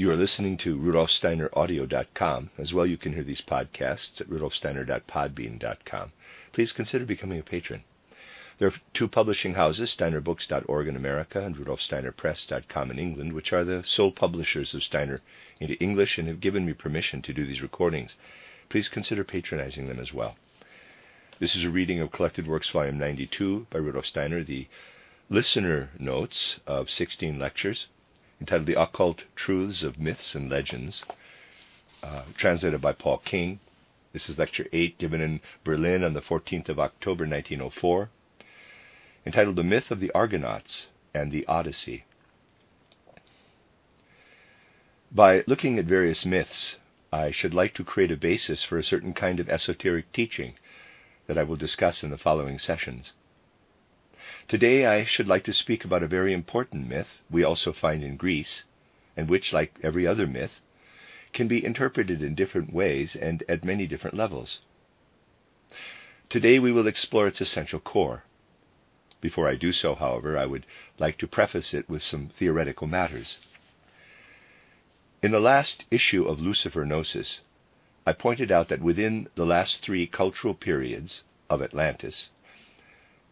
You are listening to rudolfsteineraudio.com. As well, you can hear these podcasts at rudolfsteiner.podbean.com. Please consider becoming a patron. There are two publishing houses, steinerbooks.org in America and rudolfsteinerpress.com in England, which are the sole publishers of Steiner into English and have given me permission to do these recordings. Please consider patronizing them as well. This is a reading of Collected Works, Volume 92 by Rudolf Steiner, the listener notes of 16 lectures entitled The Occult Truths of Myths and Legends, uh, translated by Paul King. This is Lecture 8, given in Berlin on the 14th of October 1904, entitled The Myth of the Argonauts and the Odyssey. By looking at various myths, I should like to create a basis for a certain kind of esoteric teaching that I will discuss in the following sessions. Today I should like to speak about a very important myth we also find in Greece, and which, like every other myth, can be interpreted in different ways and at many different levels. Today we will explore its essential core. Before I do so, however, I would like to preface it with some theoretical matters. In the last issue of Lucifer Gnosis, I pointed out that within the last three cultural periods of Atlantis,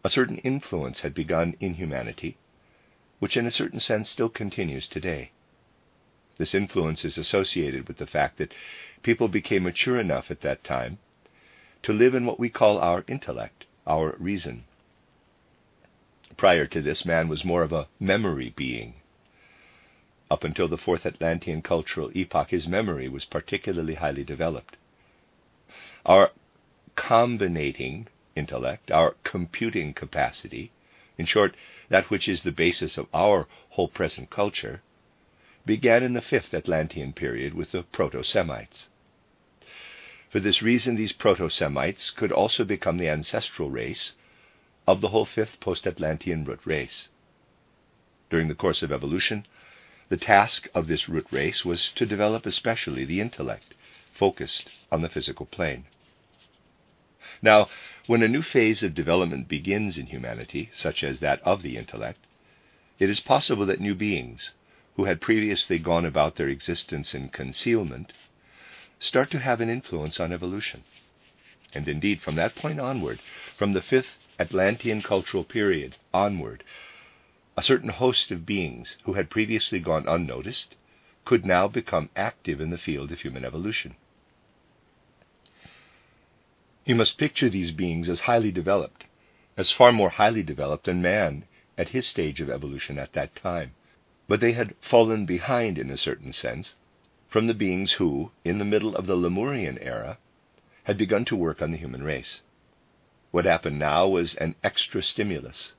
a certain influence had begun in humanity, which in a certain sense still continues today. This influence is associated with the fact that people became mature enough at that time to live in what we call our intellect, our reason. Prior to this, man was more of a memory being. Up until the Fourth Atlantean cultural epoch, his memory was particularly highly developed. Our combinating intellect, our computing capacity, in short, that which is the basis of our whole present culture, began in the fifth Atlantean period with the Proto Semites. For this reason, these Proto Semites could also become the ancestral race of the whole fifth post Atlantean root race. During the course of evolution, the task of this root race was to develop especially the intellect, focused on the physical plane. Now, when a new phase of development begins in humanity, such as that of the intellect, it is possible that new beings, who had previously gone about their existence in concealment, start to have an influence on evolution. And indeed, from that point onward, from the fifth Atlantean cultural period onward, a certain host of beings who had previously gone unnoticed could now become active in the field of human evolution. You must picture these beings as highly developed, as far more highly developed than man at his stage of evolution at that time. But they had fallen behind, in a certain sense, from the beings who, in the middle of the Lemurian era, had begun to work on the human race. What happened now was an extra stimulus.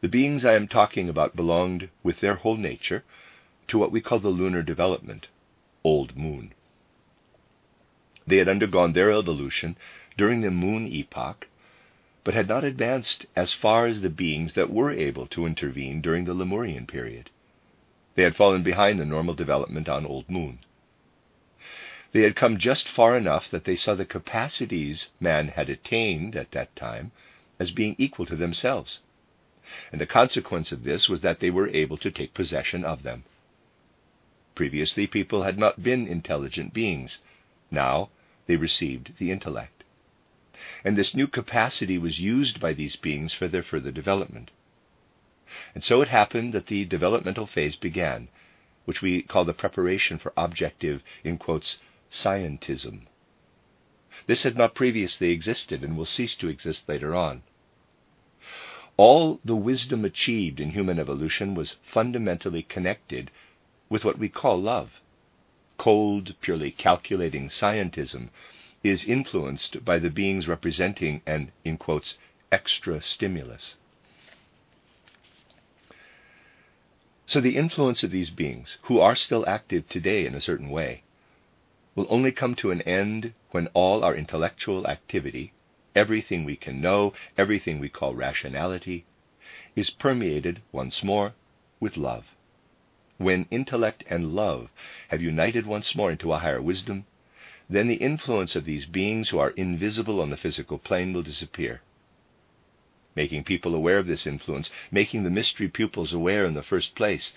The beings I am talking about belonged, with their whole nature, to what we call the lunar development, old moon. They had undergone their evolution during the moon epoch, but had not advanced as far as the beings that were able to intervene during the Lemurian period. They had fallen behind the normal development on Old Moon. They had come just far enough that they saw the capacities man had attained at that time as being equal to themselves. And the consequence of this was that they were able to take possession of them. Previously, people had not been intelligent beings. Now, they received the intellect. And this new capacity was used by these beings for their further development. And so it happened that the developmental phase began, which we call the preparation for objective, in quotes, scientism. This had not previously existed and will cease to exist later on. All the wisdom achieved in human evolution was fundamentally connected with what we call love cold, purely calculating scientism is influenced by the beings representing an, in quotes, extra stimulus. So the influence of these beings, who are still active today in a certain way, will only come to an end when all our intellectual activity, everything we can know, everything we call rationality, is permeated once more with love. When intellect and love have united once more into a higher wisdom, then the influence of these beings who are invisible on the physical plane will disappear. Making people aware of this influence, making the mystery pupils aware in the first place,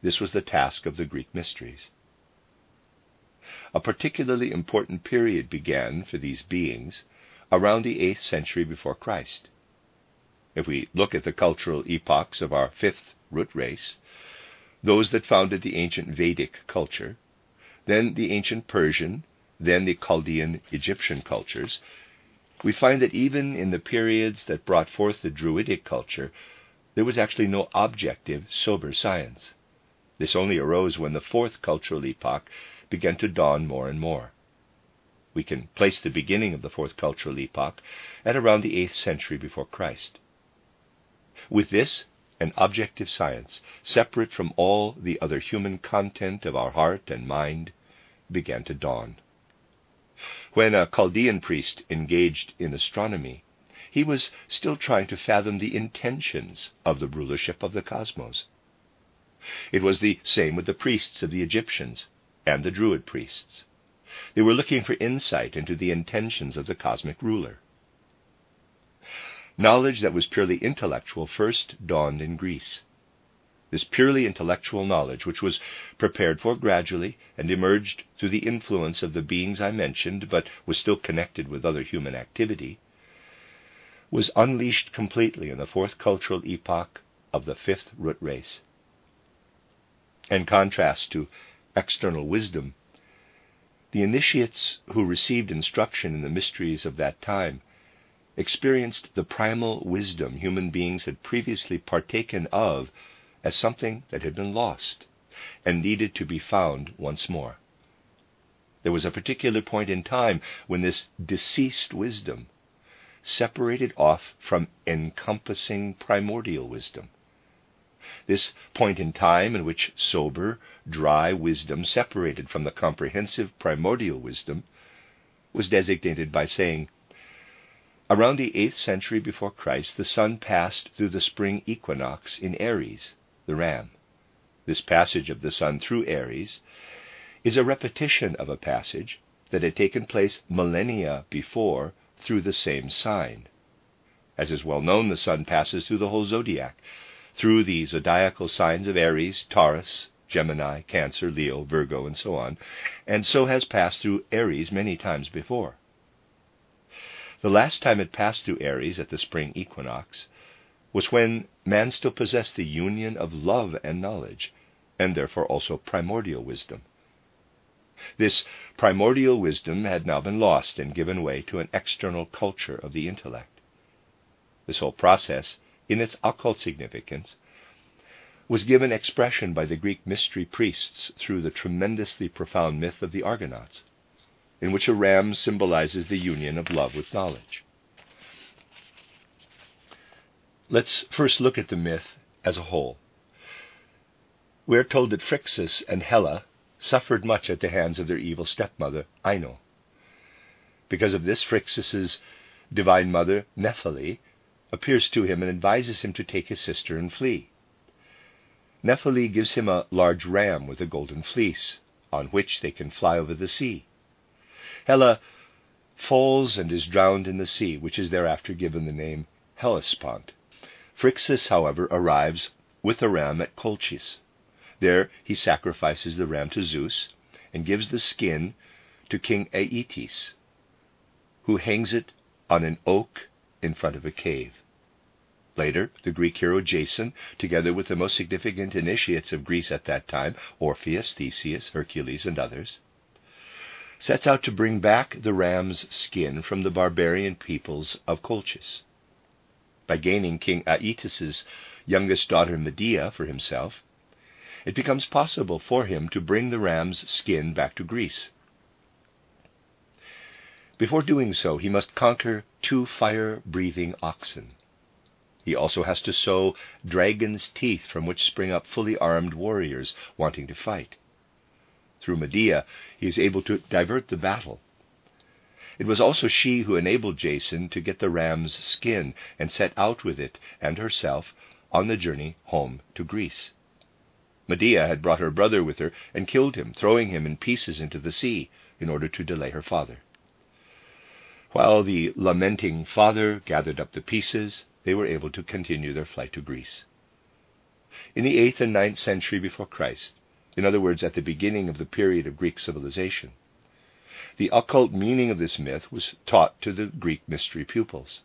This was the task of the Greek mysteries. A particularly important period began for these beings around the 8th century before Christ. If we look at the cultural epochs of our fifth root race, those that founded the ancient Vedic culture, then the ancient Persian, then the Chaldean Egyptian cultures, we find that even in the periods that brought forth the Druidic culture, there was actually no objective, sober science. This only arose when the fourth cultural epoch began to dawn more and more. We can place the beginning of the fourth cultural epoch at around the 8th century before Christ. With this, an objective science, separate from all the other human content of our heart and mind, began to dawn. When a Chaldean priest engaged in astronomy, he was still trying to fathom the intentions of the rulership of the cosmos. It was the same with the priests of the Egyptians and the Druid priests. They were looking for insight into the intentions of the cosmic ruler. Knowledge that was purely intellectual first dawned in Greece. This purely intellectual knowledge, which was prepared for gradually and emerged through the influence of the beings I mentioned, but was still connected with other human activity, was unleashed completely in the fourth cultural epoch of the fifth root race. In contrast to external wisdom, the initiates who received instruction in the mysteries of that time experienced the primal wisdom human beings had previously partaken of as something that had been lost and needed to be found once more. There was a particular point in time when this deceased wisdom separated off from encompassing primordial wisdom. This point in time in which sober, dry wisdom separated from the comprehensive primordial wisdom was designated by saying Around the 8th century before Christ, the sun passed through the spring equinox in Aries, the ram. This passage of the sun through Aries is a repetition of a passage that had taken place millennia before through the same sign. As is well known, the sun passes through the whole zodiac, through the zodiacal signs of Aries, Taurus, Gemini, Cancer, Leo, Virgo, and so on, and so has passed through Aries many times before. The last time it passed through Aries at the spring equinox was when man still possessed the union of love and knowledge, and therefore also primordial wisdom. This primordial wisdom had now been lost and given way to an external culture of the intellect. This whole process, in its occult significance, was given expression by the Greek mystery priests through the tremendously profound myth of the Argonauts in which a ram symbolizes the union of love with knowledge. Let's first look at the myth as a whole. We are told that Phrixus and Helle suffered much at the hands of their evil stepmother, Ino. Because of this, Phrixus's divine mother, Nephele, appears to him and advises him to take his sister and flee. Nephele gives him a large ram with a golden fleece, on which they can fly over the sea. Helle falls and is drowned in the sea, which is thereafter given the name Hellespont. Phrixus, however, arrives with the ram at Colchis. There he sacrifices the ram to Zeus and gives the skin to King Aeetes, who hangs it on an oak in front of a cave. Later, the Greek hero Jason, together with the most significant initiates of Greece at that time, Orpheus, Theseus, Hercules, and others, sets out to bring back the ram's skin from the barbarian peoples of Colchis. By gaining King Aeetes' youngest daughter Medea for himself, it becomes possible for him to bring the ram's skin back to Greece. Before doing so, he must conquer two fire breathing oxen. He also has to sow dragon's teeth from which spring up fully armed warriors wanting to fight. Through Medea, he is able to divert the battle. It was also she who enabled Jason to get the ram's skin and set out with it and herself on the journey home to Greece. Medea had brought her brother with her and killed him, throwing him in pieces into the sea in order to delay her father. While the lamenting father gathered up the pieces, they were able to continue their flight to Greece. in the 8th and ninth century before Christ, in other words, at the beginning of the period of Greek civilization. The occult meaning of this myth was taught to the Greek mystery pupils.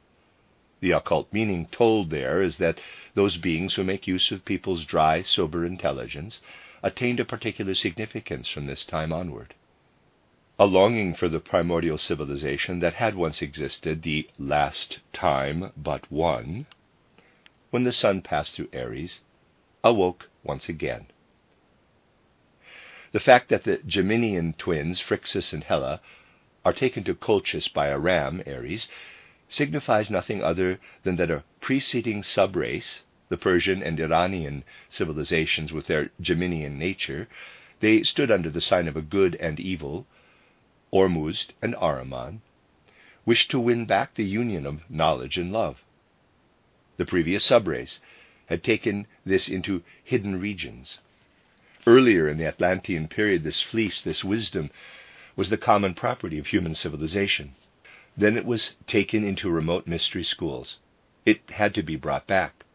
The occult meaning told there is that those beings who make use of people's dry, sober intelligence attained a particular significance from this time onward. A longing for the primordial civilization that had once existed, the last time but one, when the sun passed through Aries, awoke once again. The fact that the Geminian twins, Phrixus and Helle, are taken to Colchis by a ram, Aries, signifies nothing other than that a preceding subrace, the Persian and Iranian civilizations with their Geminian nature, they stood under the sign of a good and evil, Ormuzd and Ahriman, wished to win back the union of knowledge and love. The previous subrace had taken this into hidden regions. Earlier in the Atlantean period, this fleece, this wisdom, was the common property of human civilization. Then it was taken into remote mystery schools. It had to be brought back.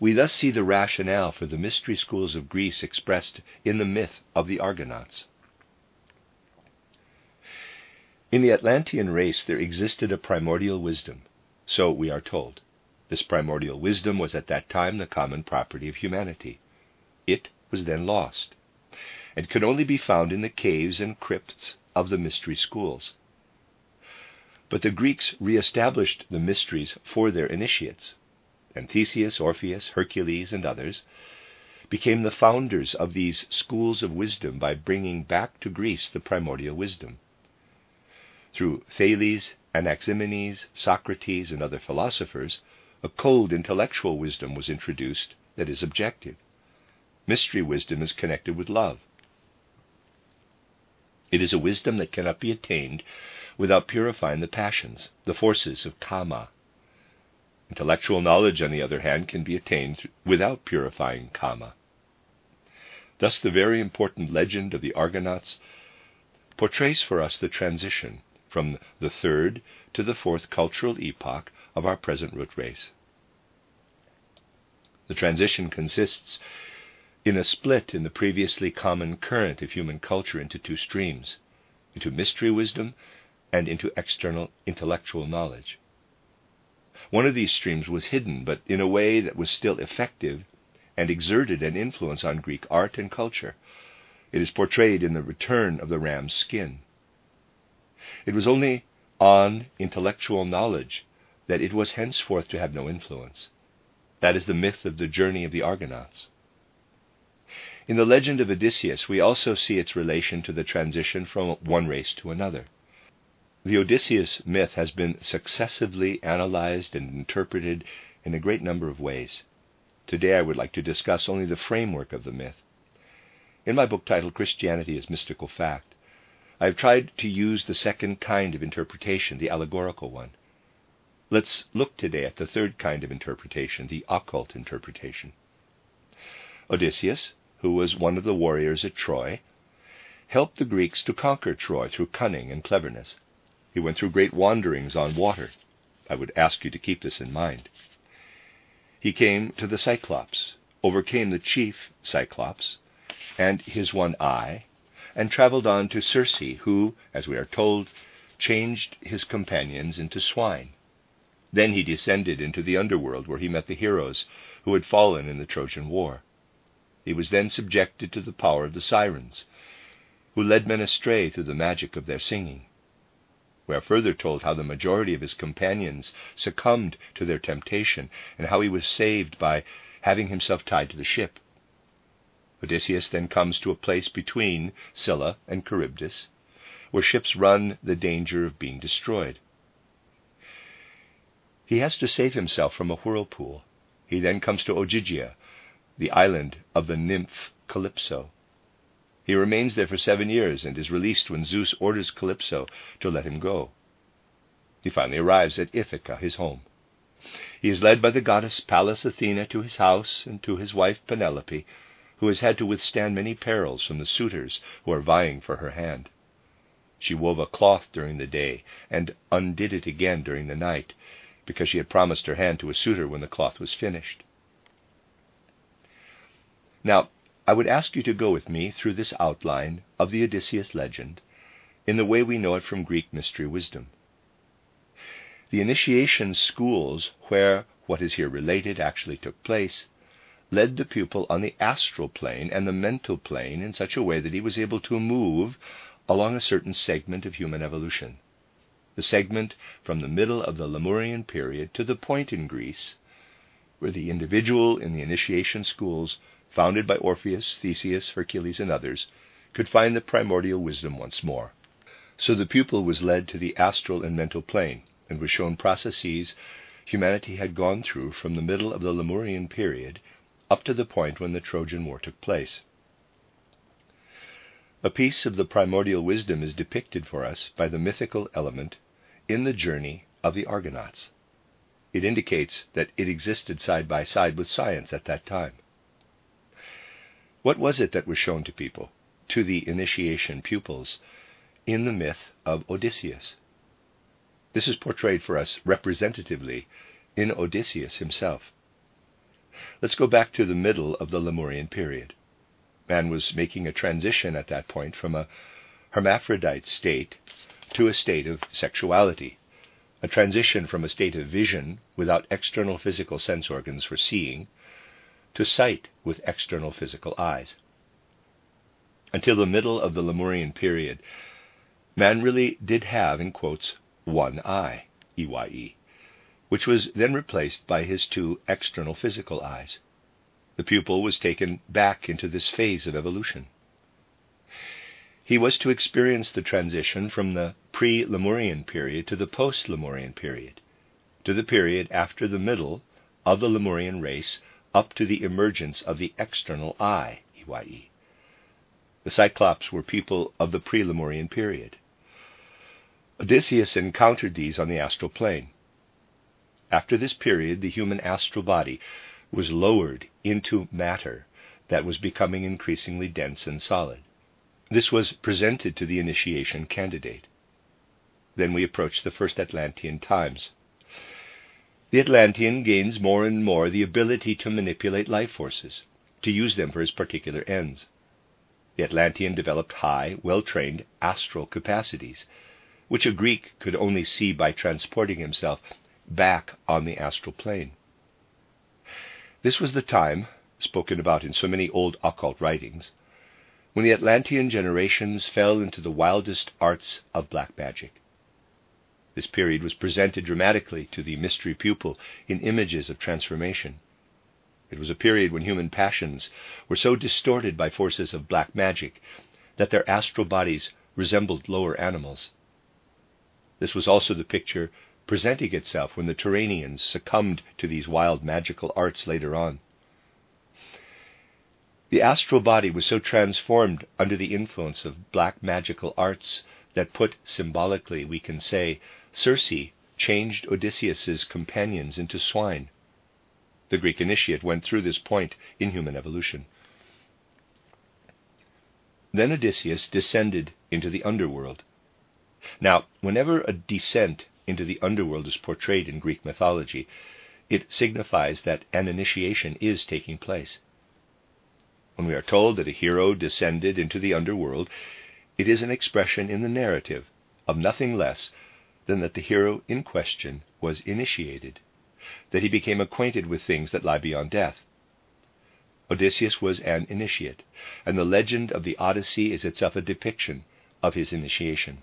We thus see the rationale for the mystery schools of Greece expressed in the myth of the Argonauts. In the Atlantean race, there existed a primordial wisdom, so we are told. This primordial wisdom was at that time the common property of humanity. It was then lost, and could only be found in the caves and crypts of the mystery schools. But the Greeks re-established the mysteries for their initiates, and Theseus, Orpheus, Hercules, and others became the founders of these schools of wisdom by bringing back to Greece the primordial wisdom. Through Thales, Anaximenes, Socrates, and other philosophers, a cold intellectual wisdom was introduced that is objective. Mystery wisdom is connected with love. It is a wisdom that cannot be attained without purifying the passions, the forces of kama. Intellectual knowledge, on the other hand, can be attained without purifying kama. Thus, the very important legend of the Argonauts portrays for us the transition from the third to the fourth cultural epoch of our present root race. The transition consists in a split in the previously common current of human culture into two streams into mystery wisdom and into external intellectual knowledge. One of these streams was hidden, but in a way that was still effective and exerted an influence on Greek art and culture. It is portrayed in the return of the ram's skin. It was only on intellectual knowledge that it was henceforth to have no influence. That is the myth of the journey of the Argonauts. In the legend of Odysseus, we also see its relation to the transition from one race to another. The Odysseus myth has been successively analyzed and interpreted in a great number of ways. Today I would like to discuss only the framework of the myth. In my book titled Christianity as Mystical Fact, I have tried to use the second kind of interpretation, the allegorical one. Let's look today at the third kind of interpretation, the occult interpretation. Odysseus, who was one of the warriors at Troy, helped the Greeks to conquer Troy through cunning and cleverness. He went through great wanderings on water. I would ask you to keep this in mind. He came to the Cyclops, overcame the chief Cyclops and his one eye, and traveled on to Circe, who, as we are told, changed his companions into swine. Then he descended into the underworld, where he met the heroes who had fallen in the Trojan War. He was then subjected to the power of the sirens, who led men astray through the magic of their singing. We are further told how the majority of his companions succumbed to their temptation, and how he was saved by having himself tied to the ship. Odysseus then comes to a place between Scylla and Charybdis, where ships run the danger of being destroyed. He has to save himself from a whirlpool. He then comes to Ogygia, the island of the nymph Calypso. He remains there for seven years and is released when Zeus orders Calypso to let him go. He finally arrives at Ithaca, his home. He is led by the goddess Pallas Athena to his house and to his wife Penelope, who has had to withstand many perils from the suitors who are vying for her hand. She wove a cloth during the day and undid it again during the night, because she had promised her hand to a suitor when the cloth was finished. Now, I would ask you to go with me through this outline of the Odysseus legend in the way we know it from Greek mystery wisdom. The initiation schools where what is here related actually took place led the pupil on the astral plane and the mental plane in such a way that he was able to move along a certain segment of human evolution. The segment from the middle of the Lemurian period to the point in Greece where the individual in the initiation schools, founded by Orpheus, Theseus, Hercules, and others, could find the primordial wisdom once more. So the pupil was led to the astral and mental plane and was shown processes humanity had gone through from the middle of the Lemurian period up to the point when the Trojan War took place. A piece of the primordial wisdom is depicted for us by the mythical element in the journey of the Argonauts. It indicates that it existed side by side with science at that time. What was it that was shown to people, to the initiation pupils, in the myth of Odysseus? This is portrayed for us representatively in Odysseus himself. Let's go back to the middle of the Lemurian period. Man was making a transition at that point from a hermaphrodite state to a state of sexuality, a transition from a state of vision without external physical sense organs for seeing to sight with external physical eyes. Until the middle of the Lemurian period, man really did have, in quotes, one eye, EYE, which was then replaced by his two external physical eyes. The pupil was taken back into this phase of evolution. He was to experience the transition from the pre Lemurian period to the post Lemurian period, to the period after the middle of the Lemurian race up to the emergence of the external eye, EYE. The Cyclops were people of the pre Lemurian period. Odysseus encountered these on the astral plane. After this period, the human astral body was lowered into matter that was becoming increasingly dense and solid. This was presented to the initiation candidate. Then we approach the first Atlantean times. The Atlantean gains more and more the ability to manipulate life forces, to use them for his particular ends. The Atlantean developed high, well trained astral capacities which a Greek could only see by transporting himself back on the astral plane. This was the time, spoken about in so many old occult writings, when the Atlantean generations fell into the wildest arts of black magic. This period was presented dramatically to the mystery pupil in images of transformation. It was a period when human passions were so distorted by forces of black magic that their astral bodies resembled lower animals. This was also the picture presenting itself when the Turanians succumbed to these wild magical arts later on. The astral body was so transformed under the influence of black magical arts that put symbolically, we can say, Circe changed Odysseus's companions into swine. The Greek initiate went through this point in human evolution. Then Odysseus descended into the underworld now, whenever a descent into the underworld is portrayed in Greek mythology, it signifies that an initiation is taking place. When we are told that a hero descended into the underworld, it is an expression in the narrative of nothing less than that the hero in question was initiated, that he became acquainted with things that lie beyond death. Odysseus was an initiate, and the legend of the Odyssey is itself a depiction of his initiation.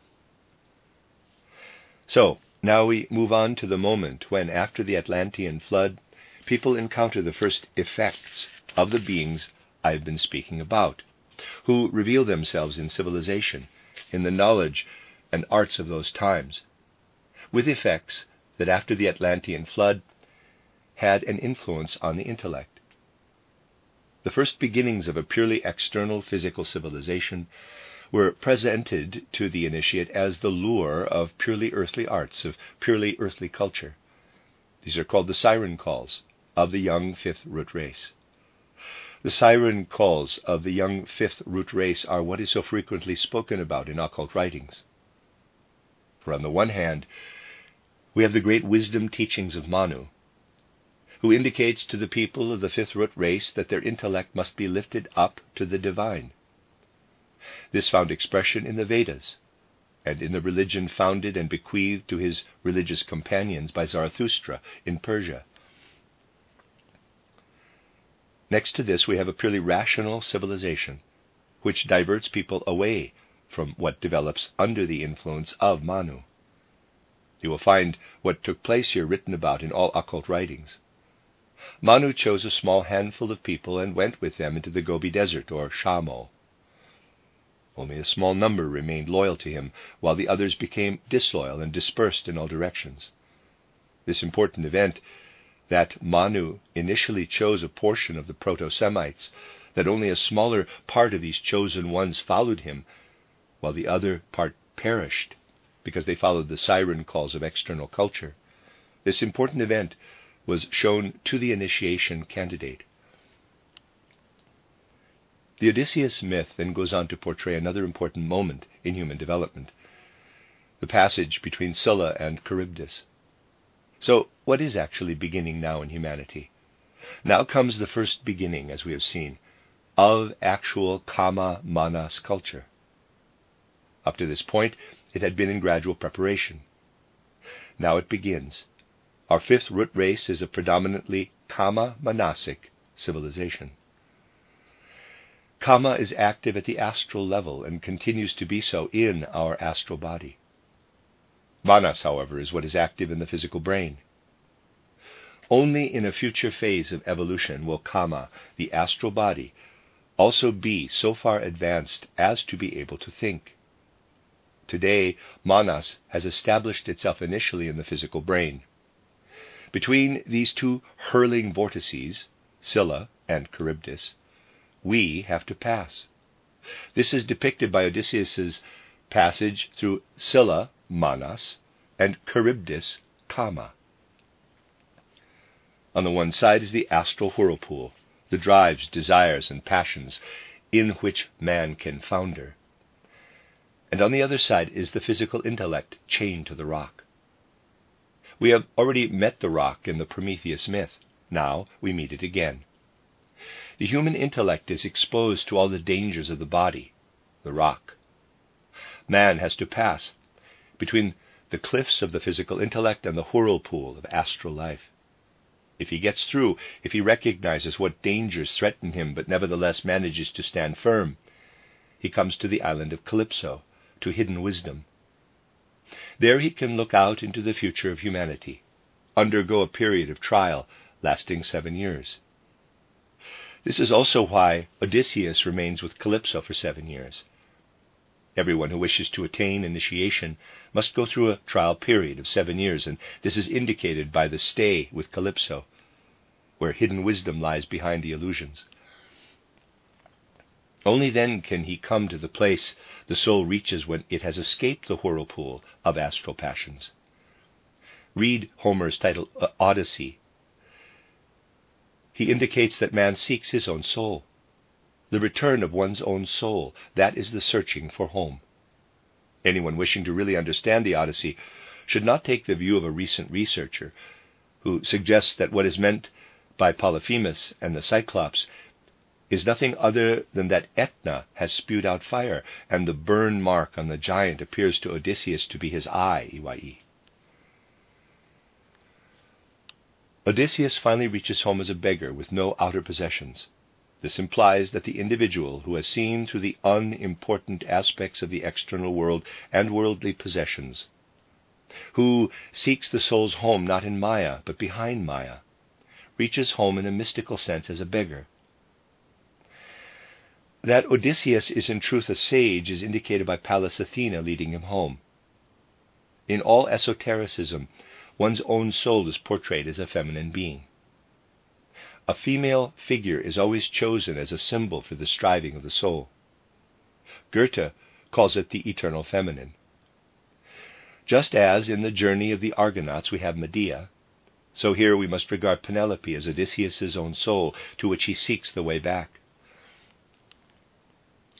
So, now we move on to the moment when, after the Atlantean flood, people encounter the first effects of the beings I have been speaking about, who reveal themselves in civilization, in the knowledge and arts of those times, with effects that after the Atlantean flood had an influence on the intellect. The first beginnings of a purely external physical civilization were presented to the initiate as the lure of purely earthly arts, of purely earthly culture. These are called the siren calls of the young fifth root race. The siren calls of the young fifth root race are what is so frequently spoken about in occult writings. For on the one hand, we have the great wisdom teachings of Manu, who indicates to the people of the fifth root race that their intellect must be lifted up to the divine. This found expression in the Vedas and in the religion founded and bequeathed to his religious companions by Zarathustra in Persia. Next to this, we have a purely rational civilization, which diverts people away from what develops under the influence of Manu. You will find what took place here written about in all occult writings. Manu chose a small handful of people and went with them into the Gobi Desert, or Shamo. Only a small number remained loyal to him, while the others became disloyal and dispersed in all directions. This important event, that Manu initially chose a portion of the Proto Semites, that only a smaller part of these chosen ones followed him, while the other part perished because they followed the siren calls of external culture. This important event was shown to the initiation candidate. The Odysseus myth then goes on to portray another important moment in human development the passage between Scylla and Charybdis. So, what is actually beginning now in humanity? Now comes the first beginning, as we have seen, of actual Kama Manas culture. Up to this point, it had been in gradual preparation. Now it begins. Our fifth root race is a predominantly Kama Manasic civilization. Kama is active at the astral level and continues to be so in our astral body. Manas, however, is what is active in the physical brain. Only in a future phase of evolution will Kama, the astral body, also be so far advanced as to be able to think. Today, Manas has established itself initially in the physical brain. Between these two hurling vortices, Scylla and Charybdis, we have to pass. This is depicted by Odysseus's passage through Scylla, Manas, and Charybdis, Kama. On the one side is the astral whirlpool, the drives, desires, and passions in which man can founder. And on the other side is the physical intellect chained to the rock. We have already met the rock in the Prometheus myth. Now we meet it again. The human intellect is exposed to all the dangers of the body, the rock. Man has to pass between the cliffs of the physical intellect and the whirlpool of astral life. If he gets through, if he recognizes what dangers threaten him but nevertheless manages to stand firm, he comes to the island of Calypso, to hidden wisdom. There he can look out into the future of humanity, undergo a period of trial lasting seven years. This is also why Odysseus remains with Calypso for seven years. Everyone who wishes to attain initiation must go through a trial period of seven years, and this is indicated by the stay with Calypso, where hidden wisdom lies behind the illusions. Only then can he come to the place the soul reaches when it has escaped the whirlpool of astral passions. Read Homer's title, uh, Odyssey, he indicates that man seeks his own soul. The return of one's own soul, that is the searching for home. Anyone wishing to really understand the Odyssey should not take the view of a recent researcher who suggests that what is meant by Polyphemus and the Cyclops is nothing other than that Etna has spewed out fire, and the burn mark on the giant appears to Odysseus to be his eye, Iwai. Odysseus finally reaches home as a beggar with no outer possessions. This implies that the individual who has seen through the unimportant aspects of the external world and worldly possessions, who seeks the soul's home not in Maya but behind Maya, reaches home in a mystical sense as a beggar. That Odysseus is in truth a sage is indicated by Pallas Athena leading him home. In all esotericism, one's own soul is portrayed as a feminine being. A female figure is always chosen as a symbol for the striving of the soul. Goethe calls it the eternal feminine. Just as in the journey of the Argonauts we have Medea, so here we must regard Penelope as Odysseus' own soul to which he seeks the way back.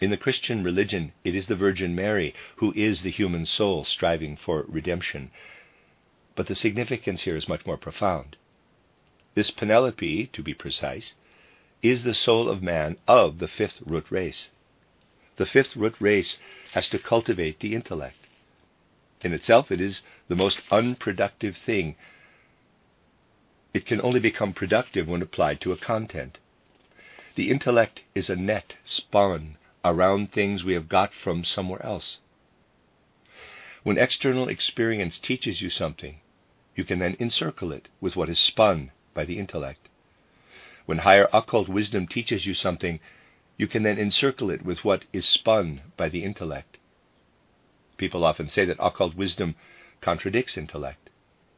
In the Christian religion, it is the Virgin Mary who is the human soul striving for redemption, but the significance here is much more profound. This Penelope, to be precise, is the soul of man of the fifth root race. The fifth root race has to cultivate the intellect. In itself, it is the most unproductive thing. It can only become productive when applied to a content. The intellect is a net spun around things we have got from somewhere else. When external experience teaches you something, you can then encircle it with what is spun by the intellect. When higher occult wisdom teaches you something, you can then encircle it with what is spun by the intellect. People often say that occult wisdom contradicts intellect.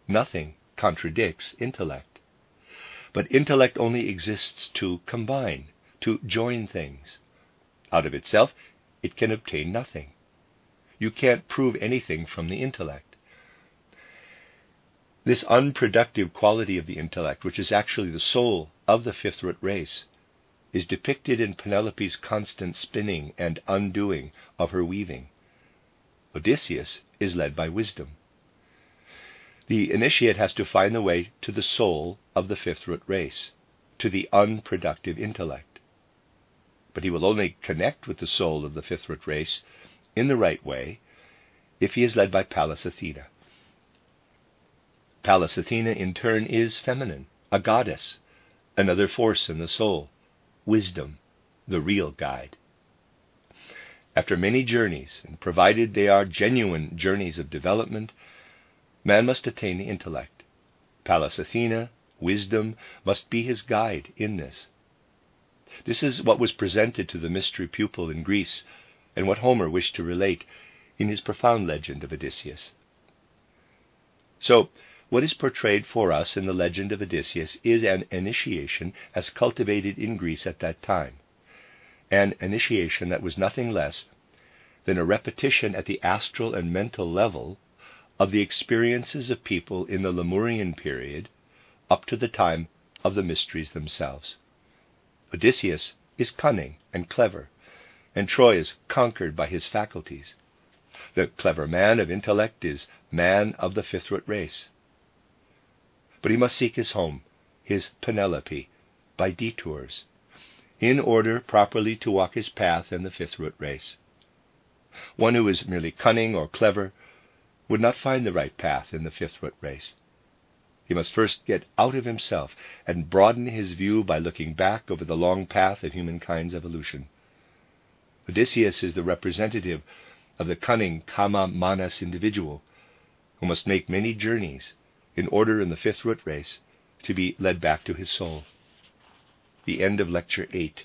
Nothing contradicts intellect. But intellect only exists to combine, to join things. Out of itself, it can obtain nothing. You can't prove anything from the intellect. This unproductive quality of the intellect, which is actually the soul of the fifth root race, is depicted in Penelope's constant spinning and undoing of her weaving. Odysseus is led by wisdom. The initiate has to find the way to the soul of the fifth root race, to the unproductive intellect. But he will only connect with the soul of the fifth root race in the right way if he is led by Pallas Athena. Pallas Athena, in turn, is feminine, a goddess, another force in the soul, wisdom, the real guide. After many journeys, and provided they are genuine journeys of development, man must attain the intellect. Pallas Athena, wisdom, must be his guide in this. This is what was presented to the mystery pupil in Greece, and what Homer wished to relate in his profound legend of Odysseus. So, what is portrayed for us in the legend of Odysseus is an initiation as cultivated in Greece at that time, an initiation that was nothing less than a repetition at the astral and mental level of the experiences of people in the Lemurian period up to the time of the mysteries themselves. Odysseus is cunning and clever, and Troy is conquered by his faculties. The clever man of intellect is man of the fifth root race. But he must seek his home, his Penelope, by detours, in order properly to walk his path in the fifth root race. One who is merely cunning or clever would not find the right path in the fifth root race. He must first get out of himself and broaden his view by looking back over the long path of humankind's evolution. Odysseus is the representative of the cunning Kama Manas individual who must make many journeys in order in the fifth root race to be led back to his soul. The end of Lecture 8.